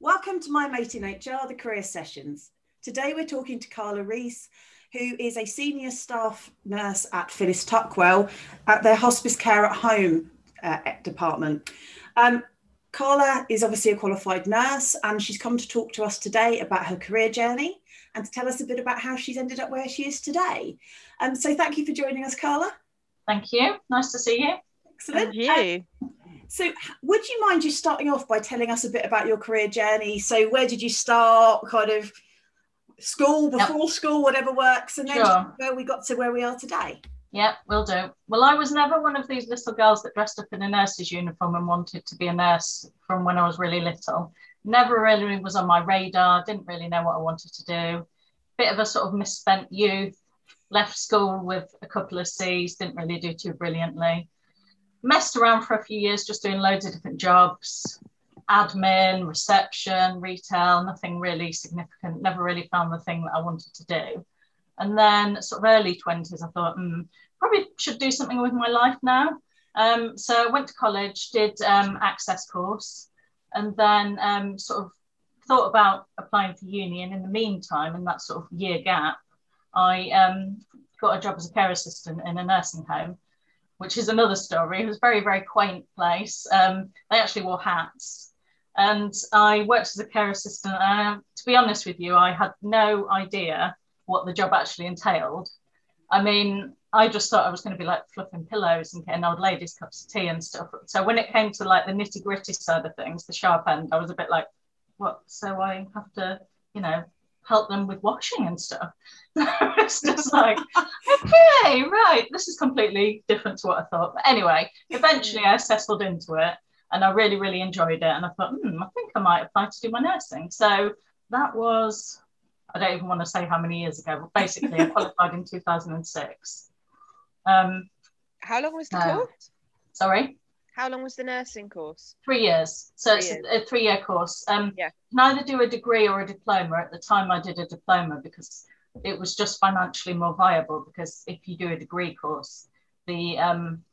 Welcome to My Mate in HR, the Career Sessions. Today we're talking to Carla Rees, who is a senior staff nurse at Phyllis Tuckwell at their hospice care at home uh, department. Um, Carla is obviously a qualified nurse and she's come to talk to us today about her career journey and to tell us a bit about how she's ended up where she is today. Um, so thank you for joining us, Carla. Thank you. Nice to see you. Excellent. Thank you. Um, so, would you mind just starting off by telling us a bit about your career journey? So, where did you start? Kind of school, before yep. school, whatever works, and then sure. where we got to where we are today. Yeah, will do. Well, I was never one of these little girls that dressed up in a nurse's uniform and wanted to be a nurse from when I was really little. Never really was on my radar, didn't really know what I wanted to do. Bit of a sort of misspent youth, left school with a couple of C's, didn't really do too brilliantly messed around for a few years just doing loads of different jobs admin, reception, retail, nothing really significant, never really found the thing that I wanted to do. And then, sort of early 20s, I thought, hmm, probably should do something with my life now. Um, so I went to college, did um, access course, and then um, sort of thought about applying for uni. And in the meantime, in that sort of year gap, I um, got a job as a care assistant in a nursing home which is another story. It was a very, very quaint place. Um, they actually wore hats. And I worked as a care assistant. And to be honest with you, I had no idea what the job actually entailed. I mean, I just thought I was going to be like fluffing pillows and getting old ladies cups of tea and stuff. So when it came to like the nitty gritty side of things, the sharp end, I was a bit like, what? So I have to, you know, help them with washing and stuff. it's just like, okay, right, this is completely different to what I thought. But anyway, eventually I settled into it and I really, really enjoyed it. And I thought, hmm, I think I might apply to do my nursing. So that was, I don't even want to say how many years ago, but basically I qualified in 2006. Um, how long was the uh, course? Sorry? How long was the nursing course? Three years. So three it's years. A, a, three-year course. Um, yeah. You can either do a degree or a diploma. At the time, I did a diploma because it was just financially more viable. Because if you do a degree course, the um,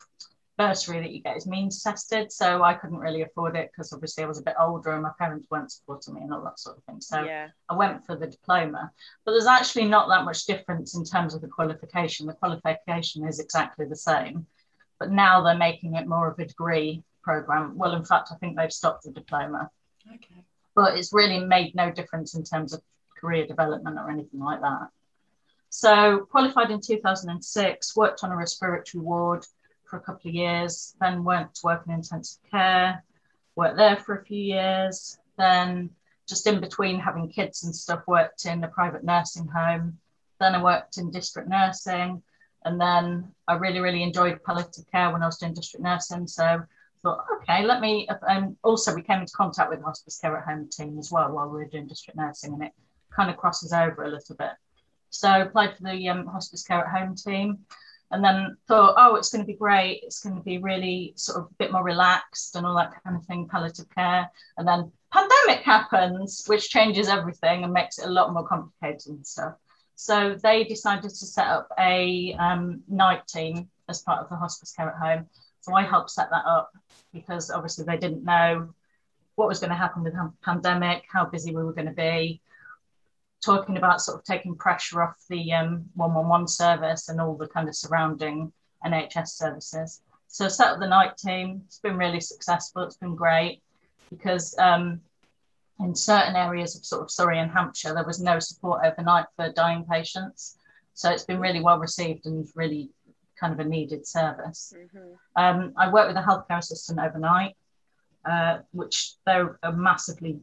bursary that you get is means tested. So I couldn't really afford it because obviously I was a bit older and my parents weren't supporting me and all that sort of thing. So yeah. I went for the diploma. But there's actually not that much difference in terms of the qualification. The qualification is exactly the same but now they're making it more of a degree program. Well, in fact, I think they've stopped the diploma. Okay. But it's really made no difference in terms of career development or anything like that. So, qualified in 2006, worked on a respiratory ward for a couple of years, then went to work in intensive care, worked there for a few years, then just in between having kids and stuff, worked in a private nursing home. Then I worked in district nursing, and then I really, really enjoyed palliative care when I was doing district nursing. So I thought, okay, let me. And also, we came into contact with the hospice care at home team as well while we were doing district nursing, and it kind of crosses over a little bit. So I applied for the um, hospice care at home team, and then thought, oh, it's going to be great. It's going to be really sort of a bit more relaxed and all that kind of thing, palliative care. And then pandemic happens, which changes everything and makes it a lot more complicated and stuff. So they decided to set up a um, night team as part of the hospice care at home. So I helped set that up because obviously they didn't know what was going to happen with the pandemic, how busy we were going to be, talking about sort of taking pressure off the um, 111 service and all the kind of surrounding NHS services. So set up the night team. It's been really successful. It's been great because um, in certain areas of sort of Surrey and Hampshire, there was no support overnight for dying patients. So it's been really well received and really kind of a needed service. Mm-hmm. Um, I work with a healthcare assistant overnight, uh, which they're a massively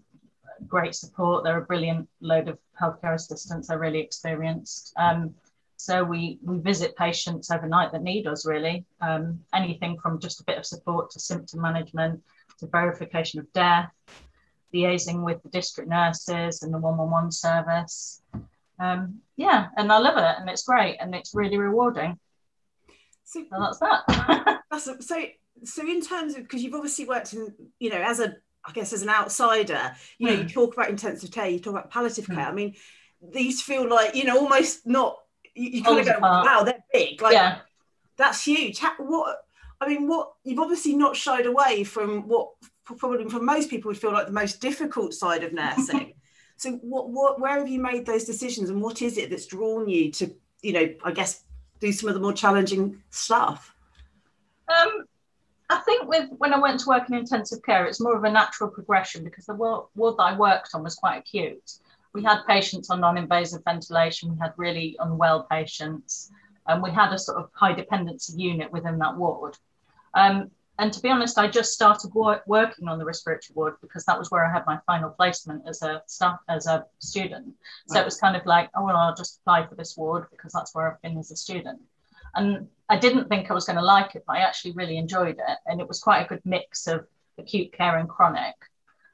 great support. They're a brilliant load of healthcare assistants. They're really experienced. Um, so we we visit patients overnight that need us really. Um, anything from just a bit of support to symptom management to verification of death liaising with the district nurses and the 111 service. Um, yeah, and I love it, and it's great, and it's really rewarding. So, so that's that. that's so. So in terms of because you've obviously worked in, you know, as a I guess as an outsider, you know, mm. you hmm. talk about intensive care, you talk about palliative mm. care. I mean, these feel like you know almost not. You, you kind of go, apart. wow, they're big. Like, yeah, that's huge. How, what I mean, what you've obviously not shied away from what probably for most people would feel like the most difficult side of nursing. so what, what, where have you made those decisions and what is it that's drawn you to, you know, I guess do some of the more challenging stuff? Um, I think with when I went to work in intensive care, it's more of a natural progression because the ward, ward that I worked on was quite acute. We had patients on non-invasive ventilation, we had really unwell patients, and we had a sort of high dependency unit within that ward. Um, and to be honest, I just started wor- working on the respiratory ward because that was where I had my final placement as a staff as a student. So it was kind of like, oh well, I'll just apply for this ward because that's where I've been as a student. And I didn't think I was going to like it, but I actually really enjoyed it, and it was quite a good mix of acute care and chronic.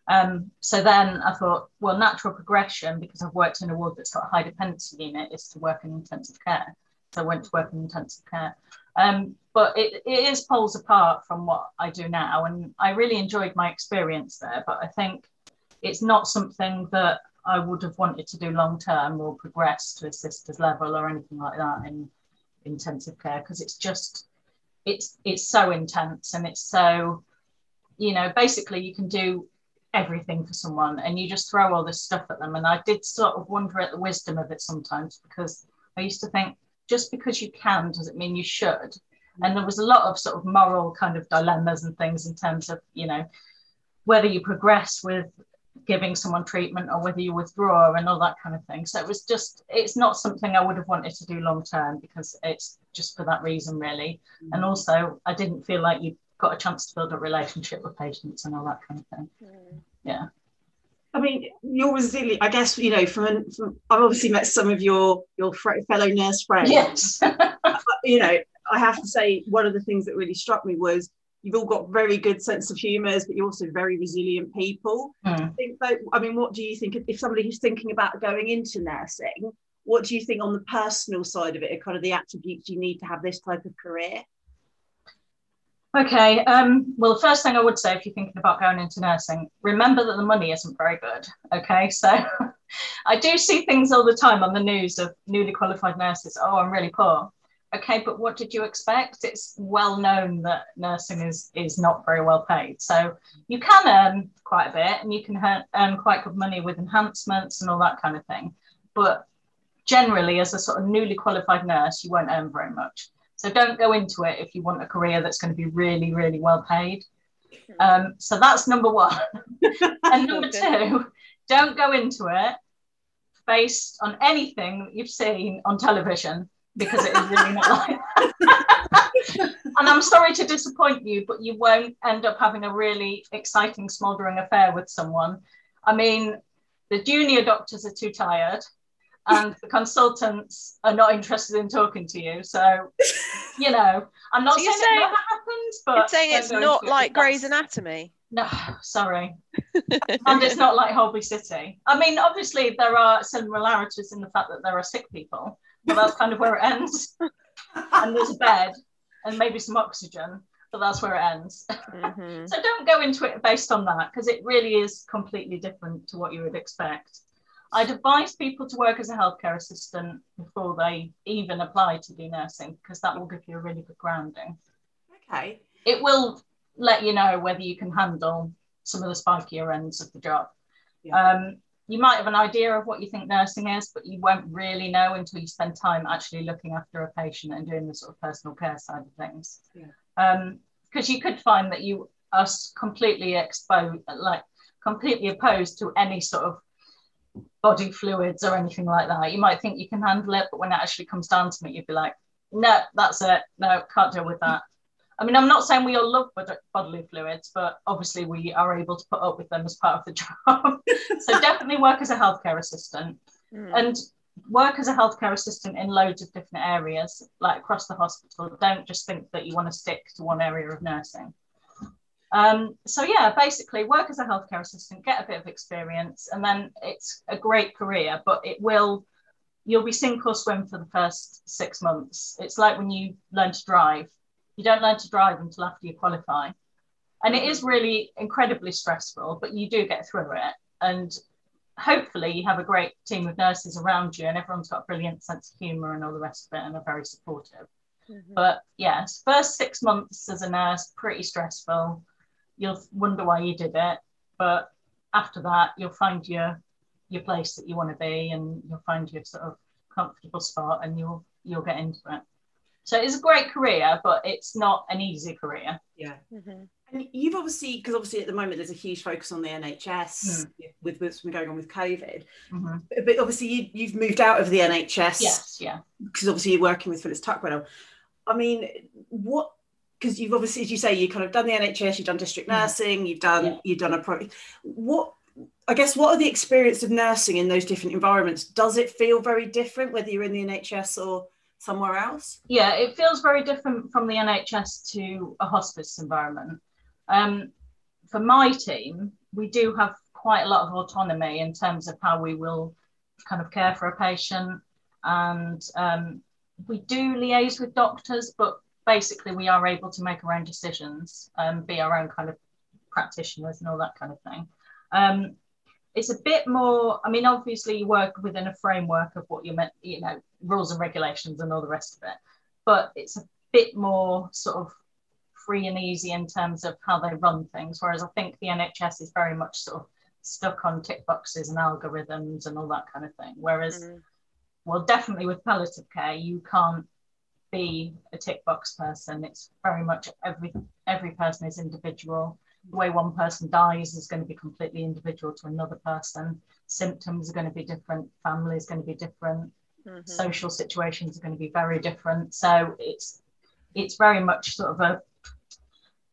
Um, so then I thought, well, natural progression because I've worked in a ward that's got a high dependency unit is to work in intensive care. So I went to work in intensive care. Um, but it, it is poles apart from what I do now. And I really enjoyed my experience there. But I think it's not something that I would have wanted to do long term or progress to a sister's level or anything like that in intensive care because it's just it's it's so intense and it's so you know basically you can do everything for someone and you just throw all this stuff at them and I did sort of wonder at the wisdom of it sometimes because I used to think just because you can doesn't mean you should. And there was a lot of sort of moral kind of dilemmas and things in terms of, you know, whether you progress with giving someone treatment or whether you withdraw and all that kind of thing. So it was just, it's not something I would have wanted to do long term because it's just for that reason, really. Mm. And also, I didn't feel like you got a chance to build a relationship with patients and all that kind of thing. Mm. Yeah. I mean, you're resilient. I guess you know from, from I've obviously met some of your your fellow nurse friends. Yes. you know, I have to say one of the things that really struck me was you've all got very good sense of humours, but you're also very resilient people. Mm. I think that, I mean, what do you think if somebody who's thinking about going into nursing? What do you think on the personal side of it are kind of the attributes you need to have this type of career? Okay. Um, well, the first thing I would say, if you're thinking about going into nursing, remember that the money isn't very good. Okay. So I do see things all the time on the news of newly qualified nurses. Oh, I'm really poor. Okay, but what did you expect? It's well known that nursing is is not very well paid. So you can earn quite a bit, and you can earn, quite good money with enhancements and all that kind of thing. But generally, as a sort of newly qualified nurse, you won't earn very much. So don't go into it if you want a career that's going to be really, really well paid. Um, so that's number one. and number two, don't go into it based on anything that you've seen on television because it is really not like that. and I'm sorry to disappoint you, but you won't end up having a really exciting, smouldering affair with someone. I mean, the junior doctors are too tired and the consultants are not interested in talking to you. So, you know, I'm not so saying, saying it happens, but you're saying it's not like Grey's Anatomy. No, sorry. and it's not like Holby City. I mean, obviously there are similarities in the fact that there are sick people, but that's kind of where it ends. and there's a bed and maybe some oxygen, but that's where it ends. Mm-hmm. so don't go into it based on that because it really is completely different to what you would expect. I'd advise people to work as a healthcare assistant before they even apply to do nursing because that will give you a really good grounding. Okay. It will let you know whether you can handle some of the spikier ends of the job. Yeah. Um, you might have an idea of what you think nursing is, but you won't really know until you spend time actually looking after a patient and doing the sort of personal care side of things. Yeah. Because um, you could find that you are completely exposed, like completely opposed to any sort of body fluids or anything like that. You might think you can handle it, but when it actually comes down to it, you'd be like, no, that's it. No, can't deal with that. I mean, I'm not saying we all love bodily fluids, but obviously we are able to put up with them as part of the job. so definitely work as a healthcare assistant mm. and work as a healthcare assistant in loads of different areas, like across the hospital. Don't just think that you want to stick to one area of nursing. Um, so yeah, basically work as a healthcare assistant, get a bit of experience, and then it's a great career, but it will you'll be sink or swim for the first six months. It's like when you learn to drive. You don't learn to drive until after you qualify. And it is really incredibly stressful, but you do get through it. And hopefully you have a great team of nurses around you and everyone's got a brilliant sense of humour and all the rest of it and are very supportive. Mm-hmm. But yes, first six months as a nurse, pretty stressful you'll wonder why you did it, but after that, you'll find your your place that you want to be, and you'll find your sort of comfortable spot, and you'll you'll get into it. So it's a great career, but it's not an easy career. Yeah. Mm-hmm. And you've obviously, because obviously at the moment there's a huge focus on the NHS mm. with what's been going on with COVID. Mm-hmm. But obviously you, have moved out of the NHS. Yes, yeah. Because obviously you're working with Phyllis Tuckwell. I mean, what? Because you've obviously, as you say, you kind of done the NHS, you've done district nursing, you've done yeah. you've done a pro. What? I guess what are the experience of nursing in those different environments? Does it feel very different whether you're in the NHS or somewhere else? Yeah, it feels very different from the NHS to a hospice environment. Um, for my team, we do have quite a lot of autonomy in terms of how we will kind of care for a patient. And um, we do liaise with doctors, but basically we are able to make our own decisions and be our own kind of practitioners and all that kind of thing. Um, it's a bit more, I mean, obviously you work within a framework of what you're meant, you know, rules and regulations and all the rest of it, but it's a bit more sort of free and easy in terms of how they run things. Whereas I think the NHS is very much sort of stuck on tick boxes and algorithms and all that kind of thing. Whereas, mm. well, definitely with palliative care, you can't be a tick box person. It's very much every every person is individual. The way one person dies is going to be completely individual to another person. Symptoms are going to be different. Family is going to be different. Mm-hmm. Social situations are going to be very different. So it's it's very much sort of a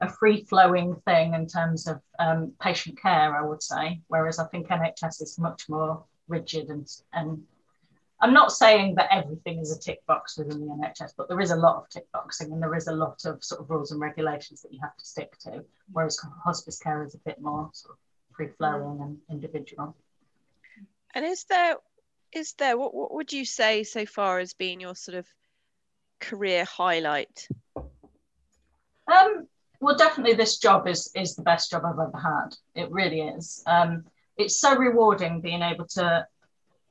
a free flowing thing in terms of um, patient care, I would say. Whereas I think NHS is much more rigid and and I'm not saying that everything is a tick box within the NHS, but there is a lot of tick boxing and there is a lot of sort of rules and regulations that you have to stick to. Whereas hospice care is a bit more sort of free flowing and individual. And is there is there what, what would you say so far as being your sort of career highlight? Um, well, definitely this job is is the best job I've ever had. It really is. Um, it's so rewarding being able to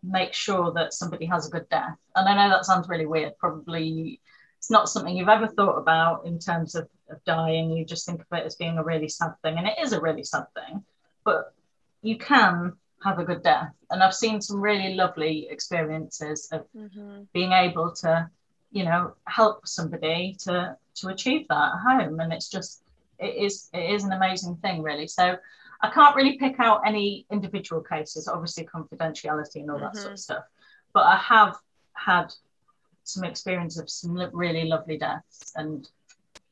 make sure that somebody has a good death. And I know that sounds really weird. Probably it's not something you've ever thought about in terms of, of dying. You just think of it as being a really sad thing, and it is a really sad thing. But you can have a good death. And I've seen some really lovely experiences of mm-hmm. being able to, you know, help somebody to to achieve that at home. And it's just it is it is an amazing thing, really. So I can't really pick out any individual cases, obviously confidentiality and all that mm-hmm. sort of mm-hmm. stuff. But I have had some experience of some really lovely deaths, and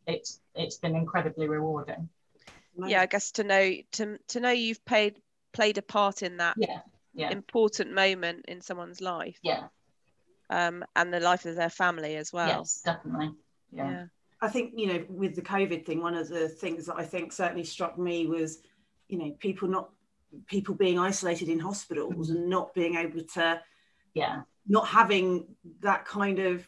it's it's been incredibly rewarding. Yeah, I guess to know to to know you've played played a part in that yeah, yeah. important moment in someone's life. Yeah. Um, and the life of their family as well. Yes, definitely. yeah. yeah. I think you know with the COVID thing, one of the things that I think certainly struck me was, you know, people not people being isolated in hospitals mm-hmm. and not being able to, yeah, not having that kind of,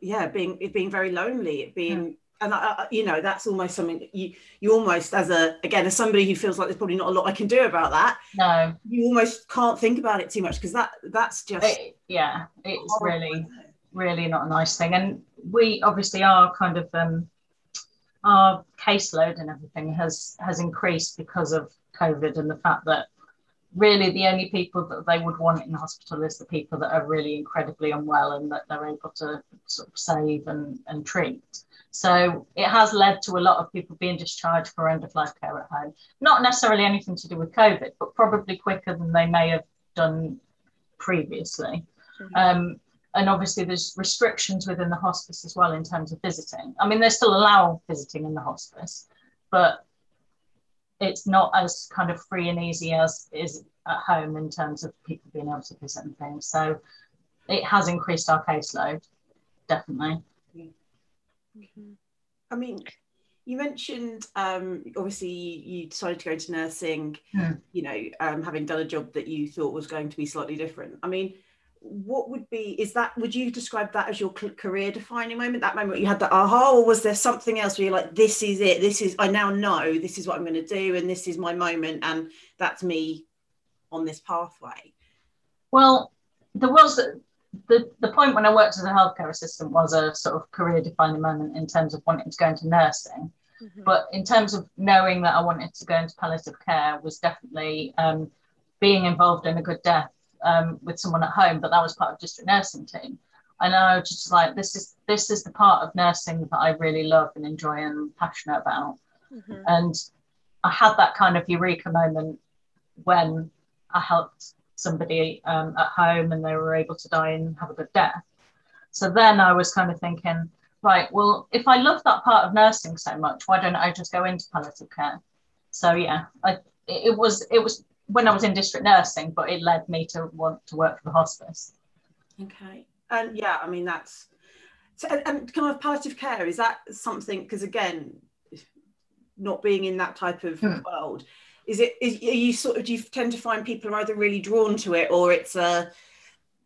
yeah, being it being very lonely, it being. Mm. And I, you know that's almost something you you almost as a again as somebody who feels like there's probably not a lot I can do about that. No, you almost can't think about it too much because that that's just it, yeah, it's really really not a nice thing. And we obviously are kind of um, our caseload and everything has has increased because of COVID and the fact that really the only people that they would want in hospital is the people that are really incredibly unwell and that they're able to sort of save and, and treat. So it has led to a lot of people being discharged for end of life care at home. Not necessarily anything to do with COVID, but probably quicker than they may have done previously. Mm-hmm. Um, and obviously there's restrictions within the hospice as well in terms of visiting. I mean, they still allow visiting in the hospice, but it's not as kind of free and easy as is at home in terms of people being able to visit and things. So it has increased our caseload, definitely. Mm-hmm. I mean, you mentioned um, obviously you decided to go into nursing, mm. you know, um, having done a job that you thought was going to be slightly different. I mean, what would be is that would you describe that as your career defining moment? That moment you had that aha or was there something else where you're like this is it. This is i now know this is what i'm going to do and this is my moment and that's me on this pathway well there was the, the point when i worked as a healthcare assistant was a sort of career defining moment in terms of wanting to go into nursing. Mm-hmm. But in terms of knowing that I wanted to go into palliative care was definitely um, being involved in a good death um, with someone at home. But that was part of district nursing team. And I was just like, this is this is the part of nursing that I really love and enjoy and passionate about. Mm-hmm. And I had that kind of eureka moment when I helped somebody um, at home and they were able to die and have a good death. So then I was kind of thinking, right, well, if I love that part of nursing so much, why don't I just go into palliative care? So yeah, I, it was it was when I was in district nursing, but it led me to want to work for the hospice. Okay, and yeah, I mean that's so, and, and kind of palliative care is that something because again, not being in that type of hmm. world, is it is are you sort of do you tend to find people are either really drawn to it or it's a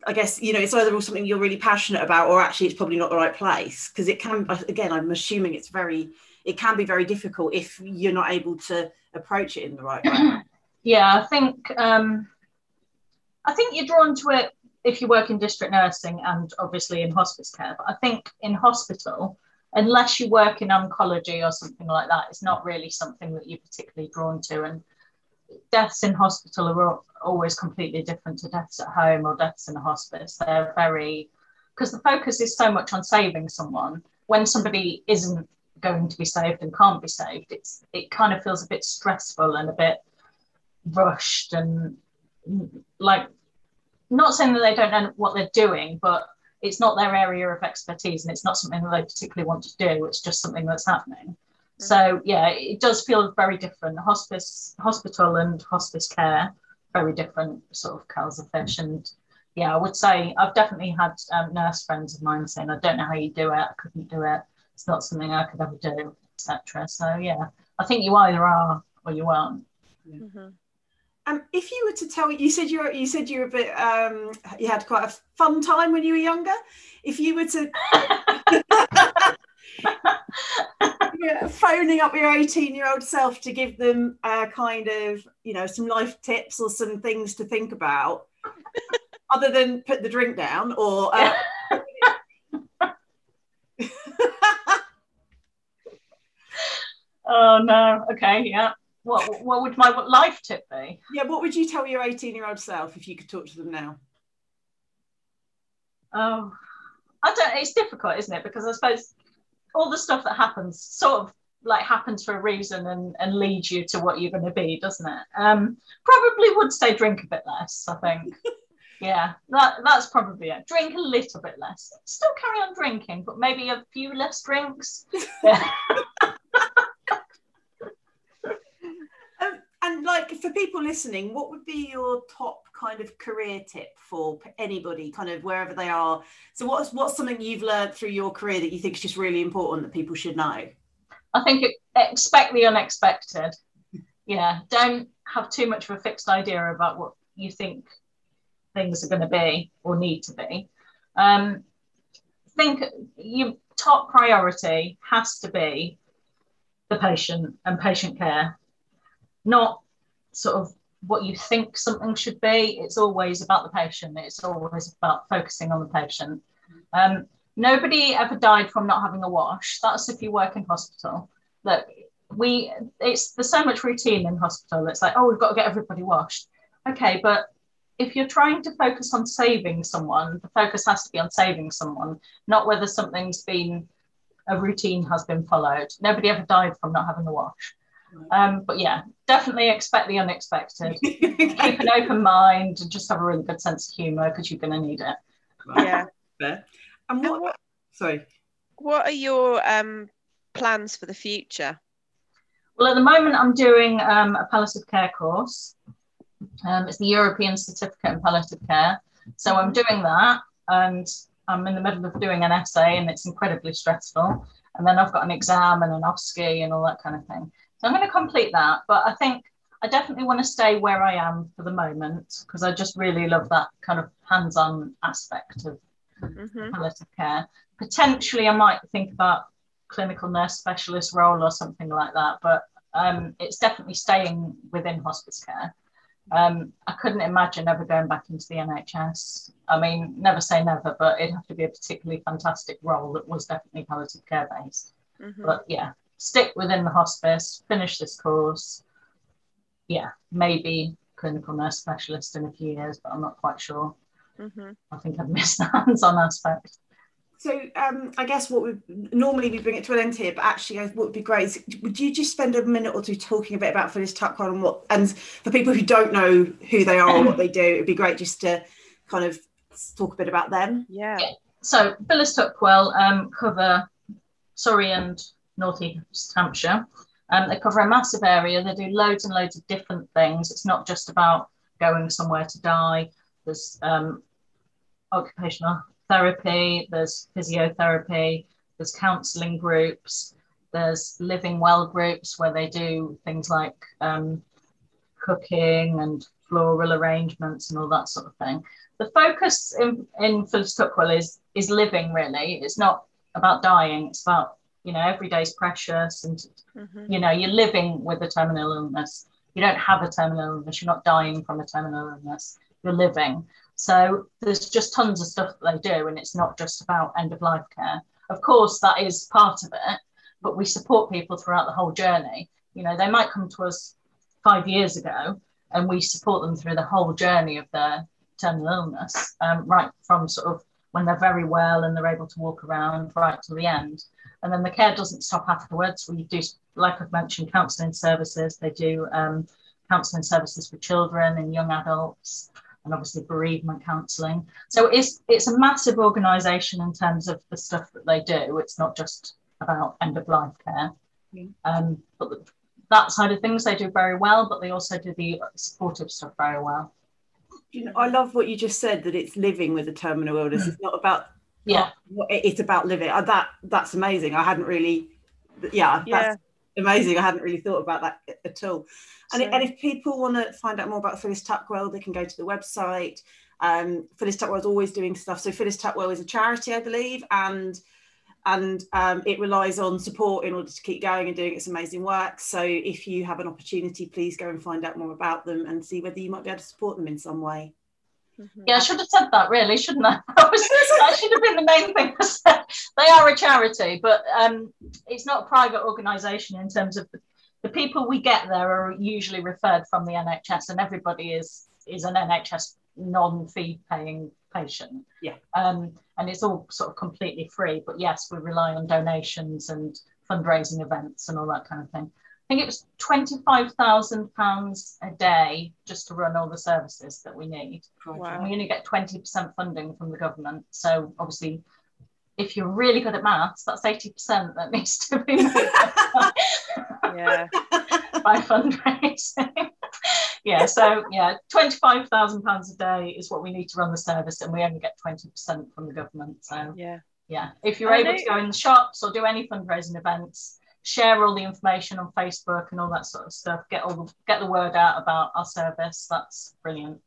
I guess you know it's either something you're really passionate about or actually it's probably not the right place because it can again I'm assuming it's very it can be very difficult if you're not able to approach it in the right way. yeah, I think um, I think you're drawn to it if you work in district nursing and obviously in hospice care. But I think in hospital, unless you work in oncology or something like that, it's not really something that you're particularly drawn to. And deaths in hospital are always completely different to deaths at home or deaths in a hospice. They're very, because the focus is so much on saving someone. When somebody isn't going to be saved and can't be saved, it's it kind of feels a bit stressful and a bit rushed and like not saying that they don't know what they're doing, but it's not their area of expertise and it's not something that they particularly want to do. It's just something that's happening. So yeah, it does feel very different. Hospice, hospital, and hospice care, very different sort of kettle of fish. And yeah, I would say I've definitely had um, nurse friends of mine saying, "I don't know how you do it. I couldn't do it. It's not something I could ever do, etc." So yeah, I think you either are or you aren't. Mm-hmm. Um, if you were to tell, you said you were, you said you were a bit, um, you had quite a fun time when you were younger. If you were to phoning up your 18 year old self to give them uh, kind of, you know, some life tips or some things to think about, other than put the drink down or. Uh, oh no! Okay, yeah. What what would my life tip be? Yeah, what would you tell your 18 year old self if you could talk to them now? Oh, I don't. It's difficult, isn't it? Because I suppose all the stuff that happens sort of like happens for a reason and, and leads you to what you're going to be, doesn't it? Um, probably would say drink a bit less. I think. yeah, that that's probably it. Drink a little bit less. Still carry on drinking, but maybe a few less drinks. Yeah. um, and like for people listening, what would be your top kind of career tip for anybody, kind of wherever they are? So, what's what's something you've learned through your career that you think is just really important that people should know? I think expect the unexpected. Yeah, don't have too much of a fixed idea about what you think things are going to be or need to be. Um, think your top priority has to be the patient and patient care, not sort of what you think something should be. It's always about the patient. It's always about focusing on the patient. Um, nobody ever died from not having a wash. That's if you work in hospital. Look, we it's there's so much routine in hospital. It's like, oh, we've got to get everybody washed. Okay, but if you're trying to focus on saving someone, the focus has to be on saving someone, not whether something's been a routine has been followed. Nobody ever died from not having a wash. Um, but yeah, definitely expect the unexpected. Keep an open mind and just have a really good sense of humour because you're going to need it. Yeah. Fair. And what, and what, sorry. What are your um, plans for the future? Well, at the moment, I'm doing um, a palliative care course. Um, it's the European Certificate in Palliative Care. So I'm doing that and I'm in the middle of doing an essay and it's incredibly stressful. And then I've got an exam and an OSCE and all that kind of thing. So I'm going to complete that. But I think I definitely want to stay where I am for the moment because I just really love that kind of hands on aspect of mm-hmm. palliative care. Potentially, I might think about clinical nurse specialist role or something like that, but um, it's definitely staying within hospice care. Um, I couldn't imagine ever going back into the NHS. I mean, never say never, but it'd have to be a particularly fantastic role that was definitely palliative care based. Mm-hmm. But yeah, stick within the hospice, finish this course. Yeah, maybe clinical nurse specialist in a few years, but I'm not quite sure. Mm-hmm. I think I've missed the hands-on aspect. So um, I guess what we normally we bring it to an end here, but actually what would be great is would you just spend a minute or two talking a bit about Phyllis Tuckwell and what and for people who don't know who they are or what they do, it'd be great just to kind of talk a bit about them. Yeah. So Phyllis Tuckwell um, cover Surrey and North East Hampshire. Um, they cover a massive area. They do loads and loads of different things. It's not just about going somewhere to die. There's um, occupational therapy, there's physiotherapy, there's counselling groups, there's living well groups where they do things like um, cooking and floral arrangements and all that sort of thing. The focus in, in Phyllis Tuckwell is is living really. It's not about dying. It's about you know every day's precious and mm-hmm. you know you're living with a terminal illness. You don't have a terminal illness. You're not dying from a terminal illness. You're living. So there's just tons of stuff that they do, and it's not just about end of life care. Of course, that is part of it, but we support people throughout the whole journey. You know, they might come to us five years ago, and we support them through the whole journey of their terminal illness, um, right from sort of when they're very well and they're able to walk around right to the end. And then the care doesn't stop afterwards. We do, like I've mentioned, counselling services. They do um, counselling services for children and young adults and obviously bereavement counselling. So it's it's a massive organisation in terms of the stuff that they do. It's not just about end of life care. Mm. Um, but that side of things they do very well, but they also do the supportive stuff very well. You know, I love what you just said that it's living with a terminal illness. It's not about yeah, it's about living. Uh, that that's amazing. I hadn't really, yeah, yeah. that's amazing. I hadn't really thought about that at all. And, so, and if people want to find out more about Phyllis Tuckwell, they can go to the website. Um, Phyllis Tuckwell is always doing stuff. So Phyllis Tuckwell is a charity, I believe, and and um, it relies on support in order to keep going and doing its amazing work. So if you have an opportunity, please go and find out more about them and see whether you might be able to support them in some way. Mm-hmm. Yeah, I should have said that really, shouldn't I? that should have been the main thing I said. They are a charity, but um, it's not a private organisation in terms of the, the, people we get there are usually referred from the NHS, and everybody is is an NHS non-fee paying patient. Yeah. Um, and it's all sort of completely free, but yes, we rely on donations and fundraising events and all that kind of thing. I think it was £25,000 a day just to run all the services that we need. Wow. we only get 20% funding from the government. So obviously, if you're really good at maths, that's 80% that needs to be yeah. by fundraising. Yeah, so yeah, £25,000 a day is what we need to run the service, and we only get 20% from the government. So yeah, yeah. If you're I able know. to go in the shops or do any fundraising events, share all the information on Facebook and all that sort of stuff. Get all the, get the word out about our service. That's brilliant.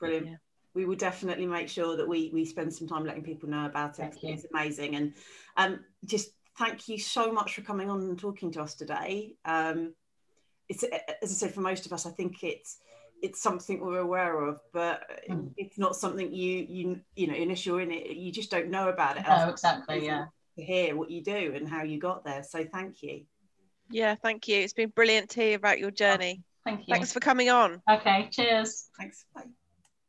Brilliant. Yeah. We will definitely make sure that we we spend some time letting people know about it. It's amazing, and um, just thank you so much for coming on and talking to us today. Um, it's as I said, for most of us, I think it's it's something we're aware of, but mm. it's not something you you you know unless you're in it, you just don't know about it. No, exactly. Yeah to hear what you do and how you got there. So thank you. Yeah, thank you. It's been brilliant to hear about your journey. Oh, thank you. Thanks for coming on. Okay, cheers. Thanks. Bye.